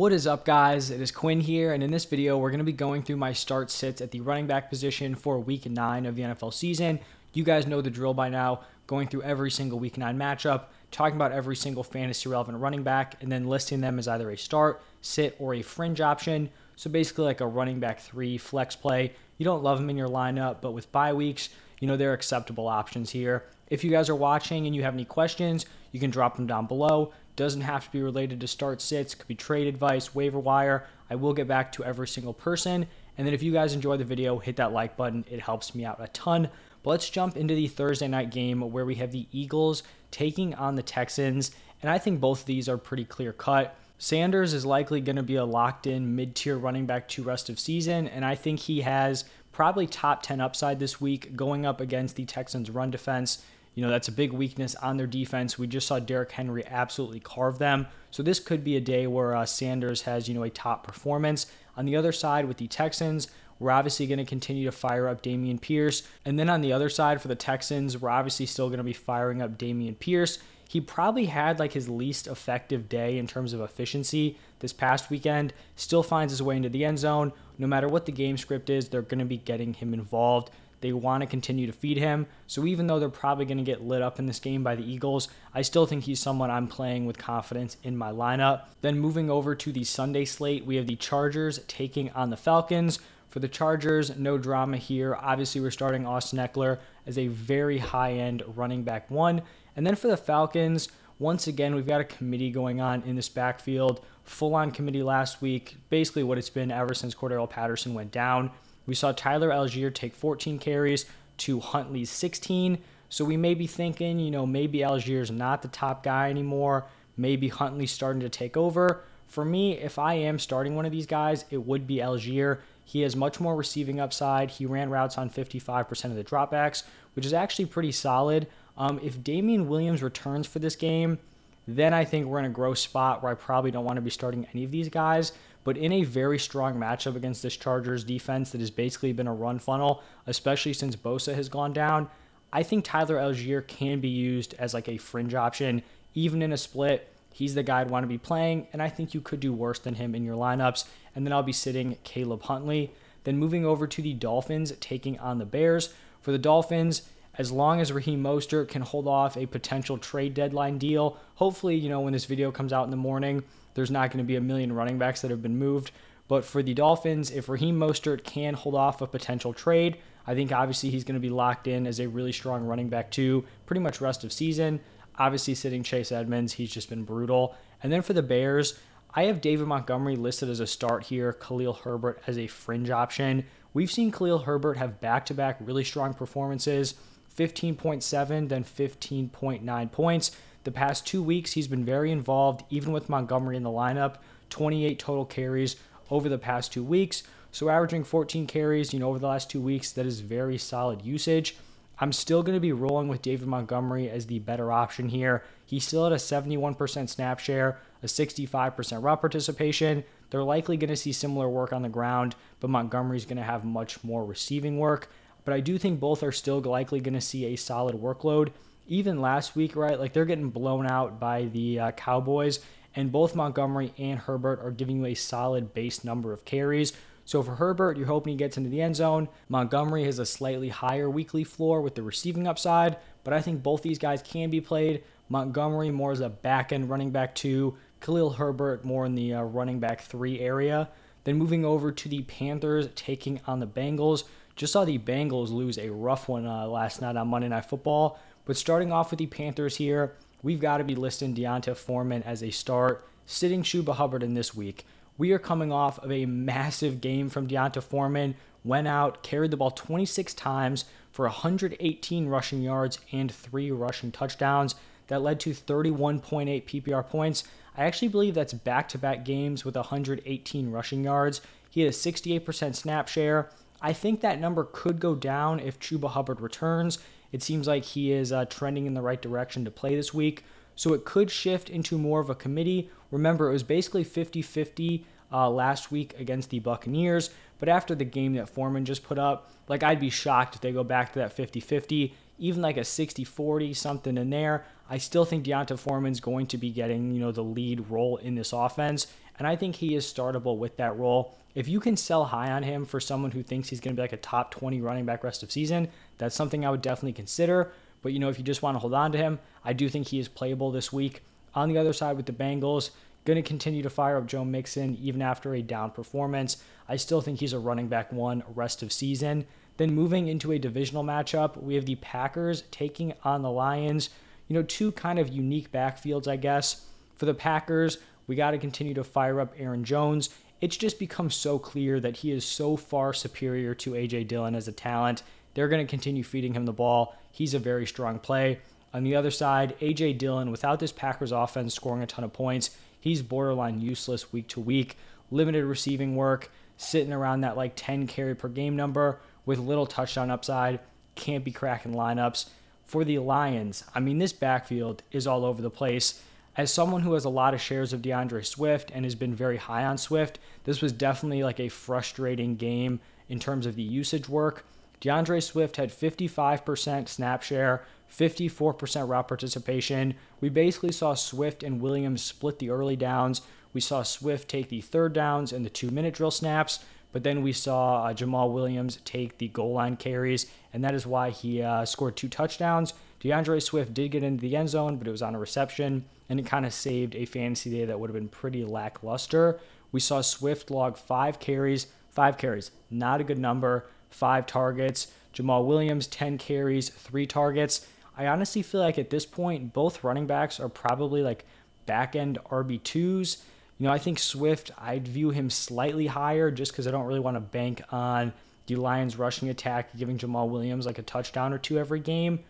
What is up, guys? It is Quinn here, and in this video, we're going to be going through my start sits at the running back position for week nine of the NFL season. You guys know the drill by now, going through every single week nine matchup, talking about every single fantasy relevant running back, and then listing them as either a start, sit, or a fringe option. So basically, like a running back three flex play. You don't love them in your lineup, but with bye weeks, you know they're acceptable options here. If you guys are watching and you have any questions, you can drop them down below. Doesn't have to be related to start sits, could be trade advice, waiver wire. I will get back to every single person. And then if you guys enjoy the video, hit that like button. It helps me out a ton. But let's jump into the Thursday night game where we have the Eagles taking on the Texans. And I think both of these are pretty clear cut. Sanders is likely going to be a locked in mid tier running back to rest of season. And I think he has probably top 10 upside this week going up against the Texans' run defense. You know, that's a big weakness on their defense. We just saw Derrick Henry absolutely carve them. So this could be a day where uh, Sanders has, you know, a top performance. On the other side with the Texans, we're obviously going to continue to fire up Dameon Pierce. And then on the other side for the Texans, we're obviously still going to be firing up Dameon Pierce. He probably had like his least effective day in terms of efficiency this past weekend. Still finds his way into the end zone. No matter what the game script is, they're going to be getting him involved. They want to continue to feed him. So even though they're probably going to get lit up in this game by the Eagles, I still think he's someone I'm playing with confidence in my lineup. Then moving over to the Sunday slate, we have the Chargers taking on the Falcons. For the Chargers, no drama here. Obviously, we're starting Austin Ekeler as a very high end running back one. And then for the Falcons, once again, we've got a committee going on in this backfield. Full on committee last week, basically what it's been ever since Cordarrelle Patterson went down. We saw Tyler Allgeier take 14 carries to Huntley's 16. So we may be thinking, you know, maybe Allgeier's not the top guy anymore. Maybe Huntley's starting to take over. For me, if I am starting one of these guys, it would be Allgeier. He has much more receiving upside. He ran routes on 55% of the dropbacks, which is actually pretty solid. Um, if Damien Williams returns for this game, then I think we're in a gross spot where I probably don't want to be starting any of these guys. But in a very strong matchup against this Chargers defense that has basically been a run funnel, especially since Bosa has gone down, I think Tyler Allgeier can be used as like a fringe option, even in a split. He's the guy I'd want to be playing, and I think you could do worse than him in your lineups. And then I'll be sitting Caleb Huntley. Then moving over to the Dolphins, taking on the Bears. For the Dolphins, as long as Raheem Mostert can hold off a potential trade deadline deal, hopefully, you know, when this video comes out in the morning, there's not going to be a million running backs that have been moved. But for the Dolphins, if Raheem Mostert can hold off a potential trade, I think obviously he's going to be locked in as a really strong running back too, pretty much rest of season. Obviously, sitting Chase Edmonds, he's just been brutal. And then for the Bears, I have David Montgomery listed as a start here, Khalil Herbert as a fringe option. We've seen Khalil Herbert have back to back really strong performances 15.7, then 15.9 points. The past two weeks, he's been very involved, even with Montgomery in the lineup. 28 total carries over the past two weeks. So, averaging 14 carries, you know, over the last two weeks, that is very solid usage. I'm still going to be rolling with David Montgomery as the better option here. He's still at a 71% snap share, a 65% route participation. They're likely going to see similar work on the ground, but Montgomery's going to have much more receiving work. But I do think both are still likely going to see a solid workload even last week, right? Like they're getting blown out by the uh, Cowboys, and both Montgomery and Herbert are giving you a solid base number of carries. So for Herbert, you're hoping he gets into the end zone. Montgomery has a slightly higher weekly floor with the receiving upside, but I think both these guys can be played. Montgomery more as a back end running back two, Khalil Herbert more in the uh, running back three area. Then moving over to the Panthers taking on the Bengals. Just saw the Bengals lose a rough one uh, last night on Monday Night Football. But starting off with the Panthers here, we've got to be listing D'Onta Foreman as a start, sitting Chuba Hubbard in this week. We are coming off of a massive game from D'Onta Foreman. Went out, carried the ball 26 times for 118 rushing yards and three rushing touchdowns. That led to 31.8 PPR points. I actually believe that's back to back games with 118 rushing yards. He had a 68% snap share. I think that number could go down if Chuba Hubbard returns. It seems like he is uh, trending in the right direction to play this week. So it could shift into more of a committee. Remember, it was basically 50 50 uh, last week against the Buccaneers. But after the game that Foreman just put up, like I'd be shocked if they go back to that 50 50, even like a 60 40, something in there. I still think D'Onta Foreman's going to be getting, you know, the lead role in this offense. and I think he is startable with that role. If you can sell high on him for someone who thinks he's going to be like a top 20 running back rest of season, that's something I would definitely consider. But you know, if you just want to hold on to him, I do think he is playable this week. On the other side with the Bengals, going to continue to fire up Joe Mixon even after a down performance. I still think he's a running back one rest of season. Then moving into a divisional matchup, we have the Packers taking on the Lions. You know, two kind of unique backfields, I guess. For the Packers, we got to continue to fire up Aaron Jones. It's just become so clear that he is so far superior to A.J. Dillon as a talent. They're going to continue feeding him the ball. He's a very strong play. On the other side, A.J. Dillon, without this Packers offense scoring a ton of points, he's borderline useless week to week. Limited receiving work, sitting around that like 10 carry per game number with little touchdown upside. Can't be cracking lineups. For the Lions, I mean, this backfield is all over the place. As someone who has a lot of shares of D'Andre Swift and has been very high on Swift, this was definitely like a frustrating game in terms of the usage work. D'Andre Swift had 55% snap share, 54% route participation. We basically saw Swift and Williams split the early downs. We saw Swift take the third downs and the two minute drill snaps, but then we saw uh, Jamaal Williams take the goal line carries, and that is why he uh, scored two touchdowns. D'Andre Swift did get into the end zone, but it was on a reception, and it kind of saved a fantasy day that would have been pretty lackluster. We saw Swift log five carries, five carries, not a good number, five targets. Jamaal Williams, 10 carries, three targets. I honestly feel like at this point, both running backs are probably like back end RB2s. You know, I think Swift, I'd view him slightly higher just because I don't really want to bank on the Lions rushing attack, giving Jamaal Williams like a touchdown or two every game.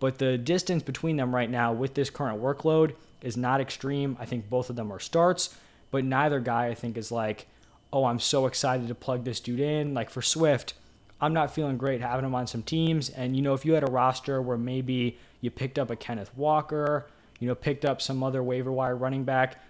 But the distance between them right now with this current workload is not extreme. I think both of them are starts, but neither guy I think is like, oh, I'm so excited to plug this dude in. Like for Swift, I'm not feeling great having him on some teams. And, you know, if you had a roster where maybe you picked up a Kenneth Walker, you know, picked up some other waiver wire running back,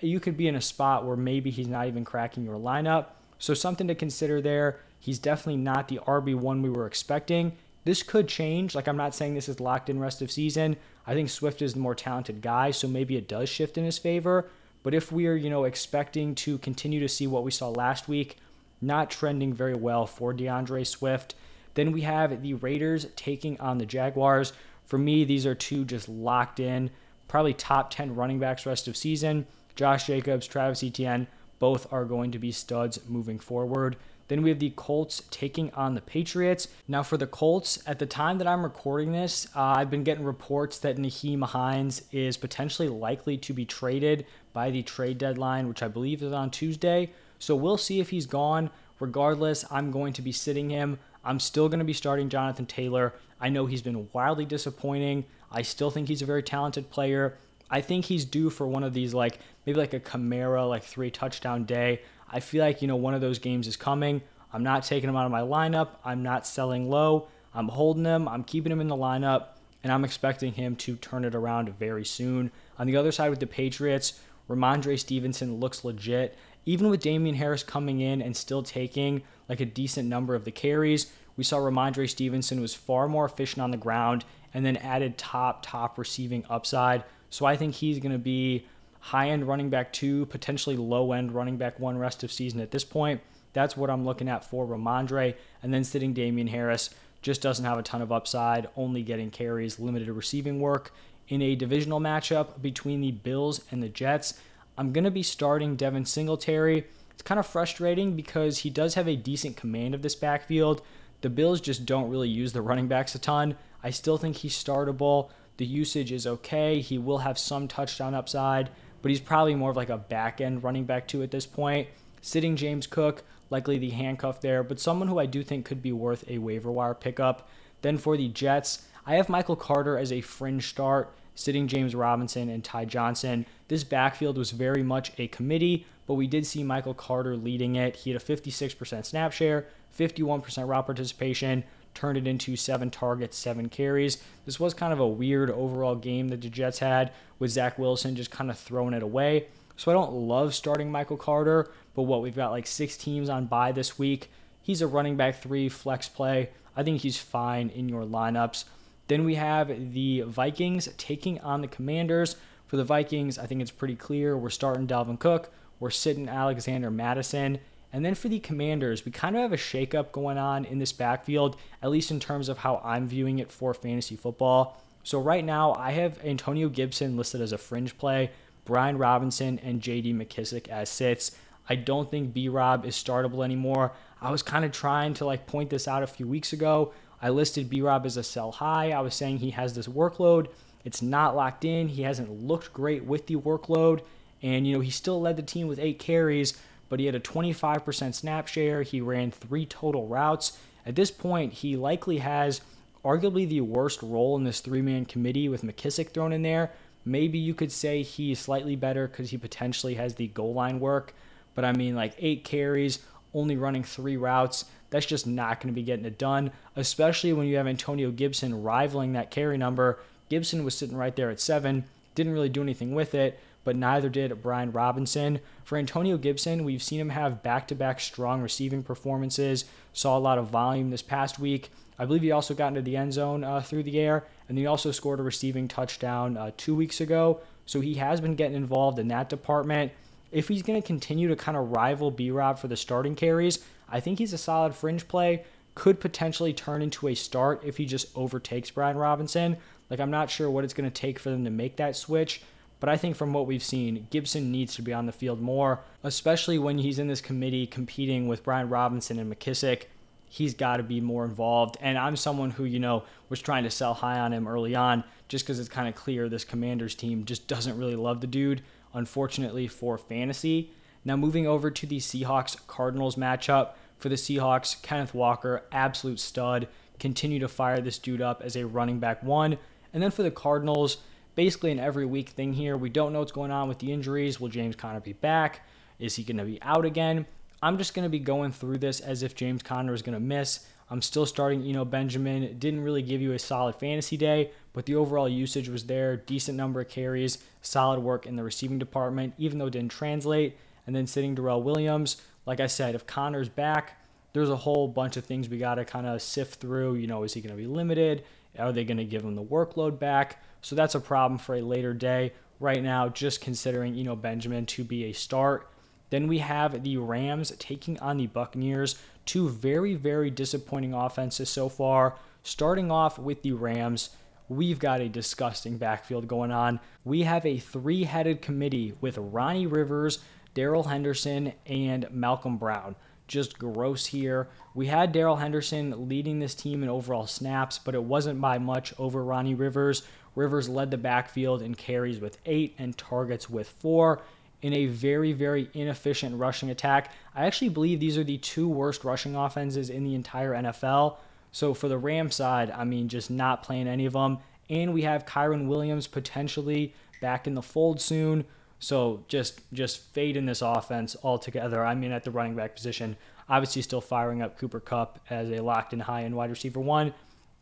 you could be in a spot where maybe he's not even cracking your lineup. So, something to consider there. He's definitely not the RB1 we were expecting. This could change. Like, I'm not saying this is locked in rest of season. I think Swift is the more talented guy, so maybe it does shift in his favor. But if we are, you know, expecting to continue to see what we saw last week, not trending very well for D'Andre Swift. Then we have the Raiders taking on the Jaguars. For me, these are two just locked in, probably top 10 running backs rest of season. Josh Jacobs, Travis Etienne, both are going to be studs moving forward. Then we have the Colts taking on the Patriots. Now, for the Colts, at the time that I'm recording this, uh, I've been getting reports that Nyheim Hines is potentially likely to be traded by the trade deadline, which I believe is on Tuesday. So we'll see if he's gone. Regardless, I'm going to be sitting him. I'm still going to be starting Jonathan Taylor. I know he's been wildly disappointing. I still think he's a very talented player. I think he's due for one of these, like maybe like a Kamara, like three touchdown day. I feel like, you know, one of those games is coming. I'm not taking him out of my lineup. I'm not selling low. I'm holding him. I'm keeping him in the lineup, and I'm expecting him to turn it around very soon. On the other side with the Patriots, Rhamondre Stevenson looks legit even with Damien Harris coming in and still taking like a decent number of the carries, we saw Rhamondre Stevenson was far more efficient on the ground and then added top, top receiving upside. So I think he's going to be high end running back two, potentially low end running back one rest of season at this point. That's what I'm looking at for Rhamondre. And then sitting Damien Harris just doesn't have a ton of upside, only getting carries, limited receiving work. In a divisional matchup between the Bills and the Jets, I'm going to be starting Devin Singletary. It's kind of frustrating because he does have a decent command of this backfield. The Bills just don't really use the running backs a ton. I still think he's startable. The usage is okay. He will have some touchdown upside, but he's probably more of like a back end running back too at this point. Sitting James Cook, likely the handcuff there, but someone who I do think could be worth a waiver wire pickup. Then for the Jets, I have Michael Carter as a fringe start sitting James Robinson and Ty Johnson. This backfield was very much a committee, but we did see Michael Carter leading it. He had a 56% snap share, 51% route participation, turned it into seven targets, seven carries. This was kind of a weird overall game that the Jets had with Zach Wilson just kind of throwing it away. So I don't love starting Michael Carter, but what we've got like six teams on bye this week. He's a running back three flex play. I think he's fine in your lineups. Then we have the Vikings taking on the Commanders. For the Vikings, I think it's pretty clear we're starting Dalvin Cook, we're sitting Alexander Mattison. And then for the Commanders, we kind of have a shakeup going on in this backfield, at least in terms of how I'm viewing it for fantasy football. So right now, I have Antonio Gibson listed as a fringe play, Brian Robinson and J.D. McKissic as sits. I don't think B Rob is startable anymore. I was kind of trying to like point this out a few weeks ago. I listed B Rob as a sell high. I was saying he has this workload. It's not locked in. He hasn't looked great with the workload. And, you know, he still led the team with eight carries, but he had a 25% snap share. He ran three total routes. At this point, he likely has arguably the worst role in this three man committee with McKissic thrown in there. Maybe you could say he's slightly better because he potentially has the goal line work. But I mean, like eight carries, only running three routes. That's just not going to be getting it done, especially when you have Antonio Gibson rivaling that carry number. Gibson was sitting right there at seven, didn't really do anything with it but neither did Brian Robinson. For Antonio Gibson, we've seen him have back to back strong receiving performances, saw a lot of volume this past week. I believe he also got into the end zone uh, through the air, and he also scored a receiving touchdown uh, two weeks ago. So he has been getting involved in that department. If he's going to continue to kind of rival B Rob for the starting carries, I think he's a solid fringe play. Could potentially turn into a start if he just overtakes Brian Robinson. Like, I'm not sure what it's going to take for them to make that switch. But I think from what we've seen, Gibson needs to be on the field more, especially when he's in this committee competing with Brian Robinson and McKissic. He's got to be more involved. And I'm someone who, you know, was trying to sell high on him early on just because it's kind of clear this Commanders team just doesn't really love the dude, unfortunately, for fantasy. Now, moving over to the Seahawks Cardinals matchup. For the Seahawks, Kenneth Walker, absolute stud. Continue to fire this dude up as a running back one. And then for the Cardinals, basically an every week thing here. We don't know what's going on with the injuries. Will James Conner be back? Is he going to be out again? I'm just going to be going through this as if James Conner is going to miss. I'm still starting Eno Benjamin. Didn't really give you a solid fantasy day, but the overall usage was there. Decent number of carries, solid work in the receiving department, even though it didn't translate. And then sitting Darrell Williams. Like I said, if Conner's back, there's a whole bunch of things we got to kind of sift through. You know, is he going to be limited? Are they going to give him the workload back? So that's a problem for a later day. Right now, just considering Eno Benjamin to be a start. Then we have the Rams taking on the Buccaneers. Two very, very disappointing offenses so far. Starting off with the Rams, we've got a disgusting backfield going on. We have a three headed committee with Ronnie Rivers, Darrell Henderson, and Malcolm Brown just gross here. We had Darrell Henderson leading this team in overall snaps, but it wasn't by much over Ronnie Rivers. Rivers led the backfield in carries with eight and targets with four in a very, very inefficient rushing attack. I actually believe these are the two worst rushing offenses in the entire NFL. So for the Ram side, I mean, just not playing any of them. And we have Kyren Williams potentially back in the fold soon. So just just fade in this offense altogether. I mean, at the running back position, obviously still firing up Cooper Kupp as a locked in high end wide receiver one.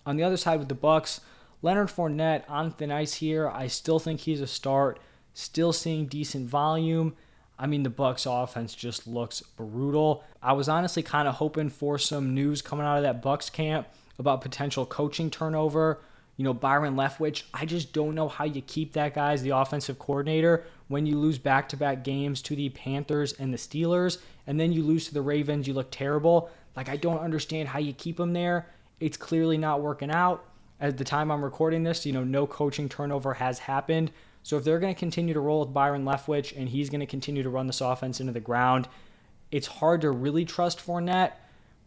On the other side with the Bucks, Leonard Fournette on thin ice here. I still think he's a start. Still seeing decent volume. I mean, the Bucks offense just looks brutal. I was honestly kind of hoping for some news coming out of that Bucks camp about potential coaching turnover. You know, Byron Leftwich, I just don't know how you keep that guy as the offensive coordinator when you lose back to back games to the Panthers and the Steelers, and then you lose to the Ravens, you look terrible. Like, I don't understand how you keep him there. It's clearly not working out. At the time I'm recording this, you know, no coaching turnover has happened. So if they're going to continue to roll with Byron Leftwich and he's going to continue to run this offense into the ground, it's hard to really trust Fournette,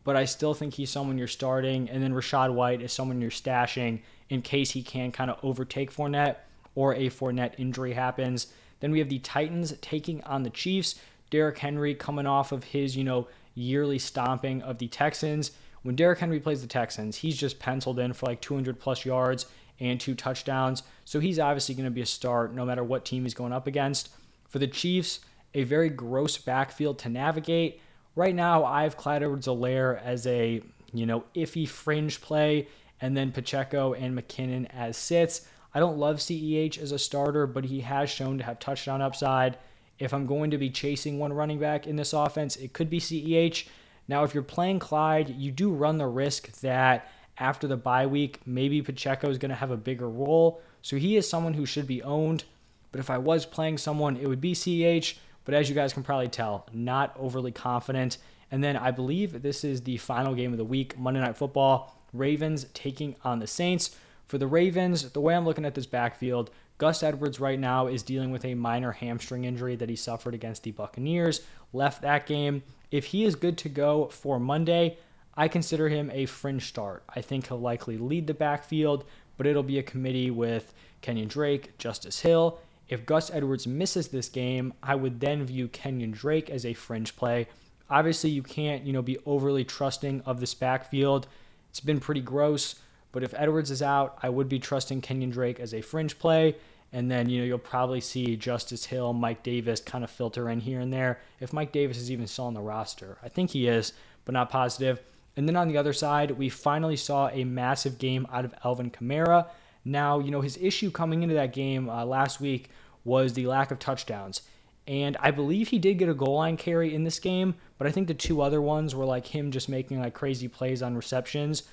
but I still think he's someone you're starting. And then Rachaad White is someone you're stashing in case he can kind of overtake Fournette or a Fournette injury happens. Then we have the Titans taking on the Chiefs. Derrick Henry coming off of his, you know, yearly stomping of the Texans. When Derrick Henry plays the Texans, he's just penciled in for like 200 plus yards and two touchdowns. So he's obviously going to be a start no matter what team he's going up against. For the Chiefs, a very gross backfield to navigate. Right now, I have Clyde Edwards-Helaire as a, you know, iffy fringe play, and then Pacheco and McKinnon as sits. I don't love CEH as a starter, but he has shown to have touchdown upside. If I'm going to be chasing one running back in this offense, it could be CEH. Now, if you're playing Clyde, you do run the risk that after the bye week, maybe Pacheco is going to have a bigger role. So he is someone who should be owned. But if I was playing someone, it would be CEH. but as you guys can probably tell, not overly confident. And then I believe this is the final game of the week, Monday Night Football. Ravens taking on the Saints. For the Ravens, the way I'm looking at this backfield, Gus Edwards right now is dealing with a minor hamstring injury that he suffered against the Buccaneers, left that game. If he is good to go for Monday, I consider him a fringe start. I think he'll likely lead the backfield, but it'll be a committee with Kenyon Drake, Justice Hill. If Gus Edwards misses this game, I would then view Kenyon Drake as a fringe play. Obviously, you can't, you know, be overly trusting of this backfield. It's been pretty gross, but if Edwards is out, I would be trusting Kenyon Drake as a fringe play. And then, you know, you'll probably see Justice Hill, Mike Davis kind of filter in here and there. If Mike Davis is even still on the roster, I think he is, but not positive. And then on the other side, we finally saw a massive game out of Alvin Kamara. Now, you know, his issue coming into that game uh, last week was the lack of touchdowns. And I believe he did get a goal line carry in this game, but I think the two other ones were like him just making like crazy plays on receptions.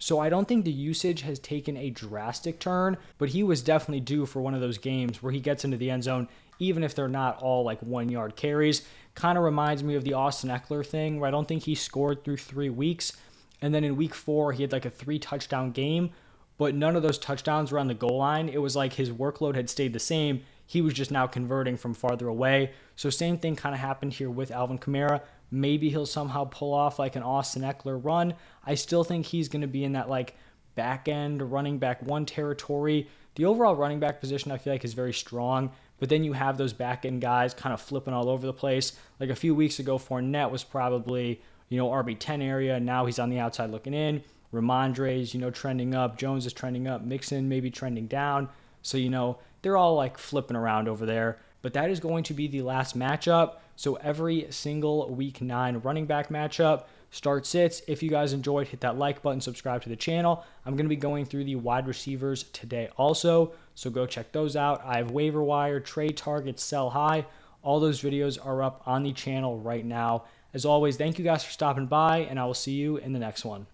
So I don't think the usage has taken a drastic turn, but he was definitely due for one of those games where he gets into the end zone, even if they're not all like one yard carries. Kind of reminds me of the Austin Ekeler thing, where I don't think he scored through three weeks. And then in week four, he had like a three touchdown game, but none of those touchdowns were on the goal line. It was like his workload had stayed the same he was just now converting from farther away. So same thing kind of happened here with Alvin Kamara. Maybe he'll somehow pull off like an Austin Ekeler run. I still think he's going to be in that like back end running back one territory. The overall running back position I feel like is very strong, but then you have those back end guys kind of flipping all over the place. Like a few weeks ago, Fournette was probably you know RB10 area. Now he's on the outside looking in. Rhamondre's you know trending up. Jones is trending up. Mixon maybe trending down. So you know they're all like flipping around over there. But that is going to be the last matchup. So every single week nine running back matchup start sits. If you guys enjoyed, hit that like button, subscribe to the channel. I'm going to be going through the wide receivers today also. So go check those out. I have waiver wire, trade targets, sell high. All those videos are up on the channel right now. As always, thank you guys for stopping by, and I will see you in the next one.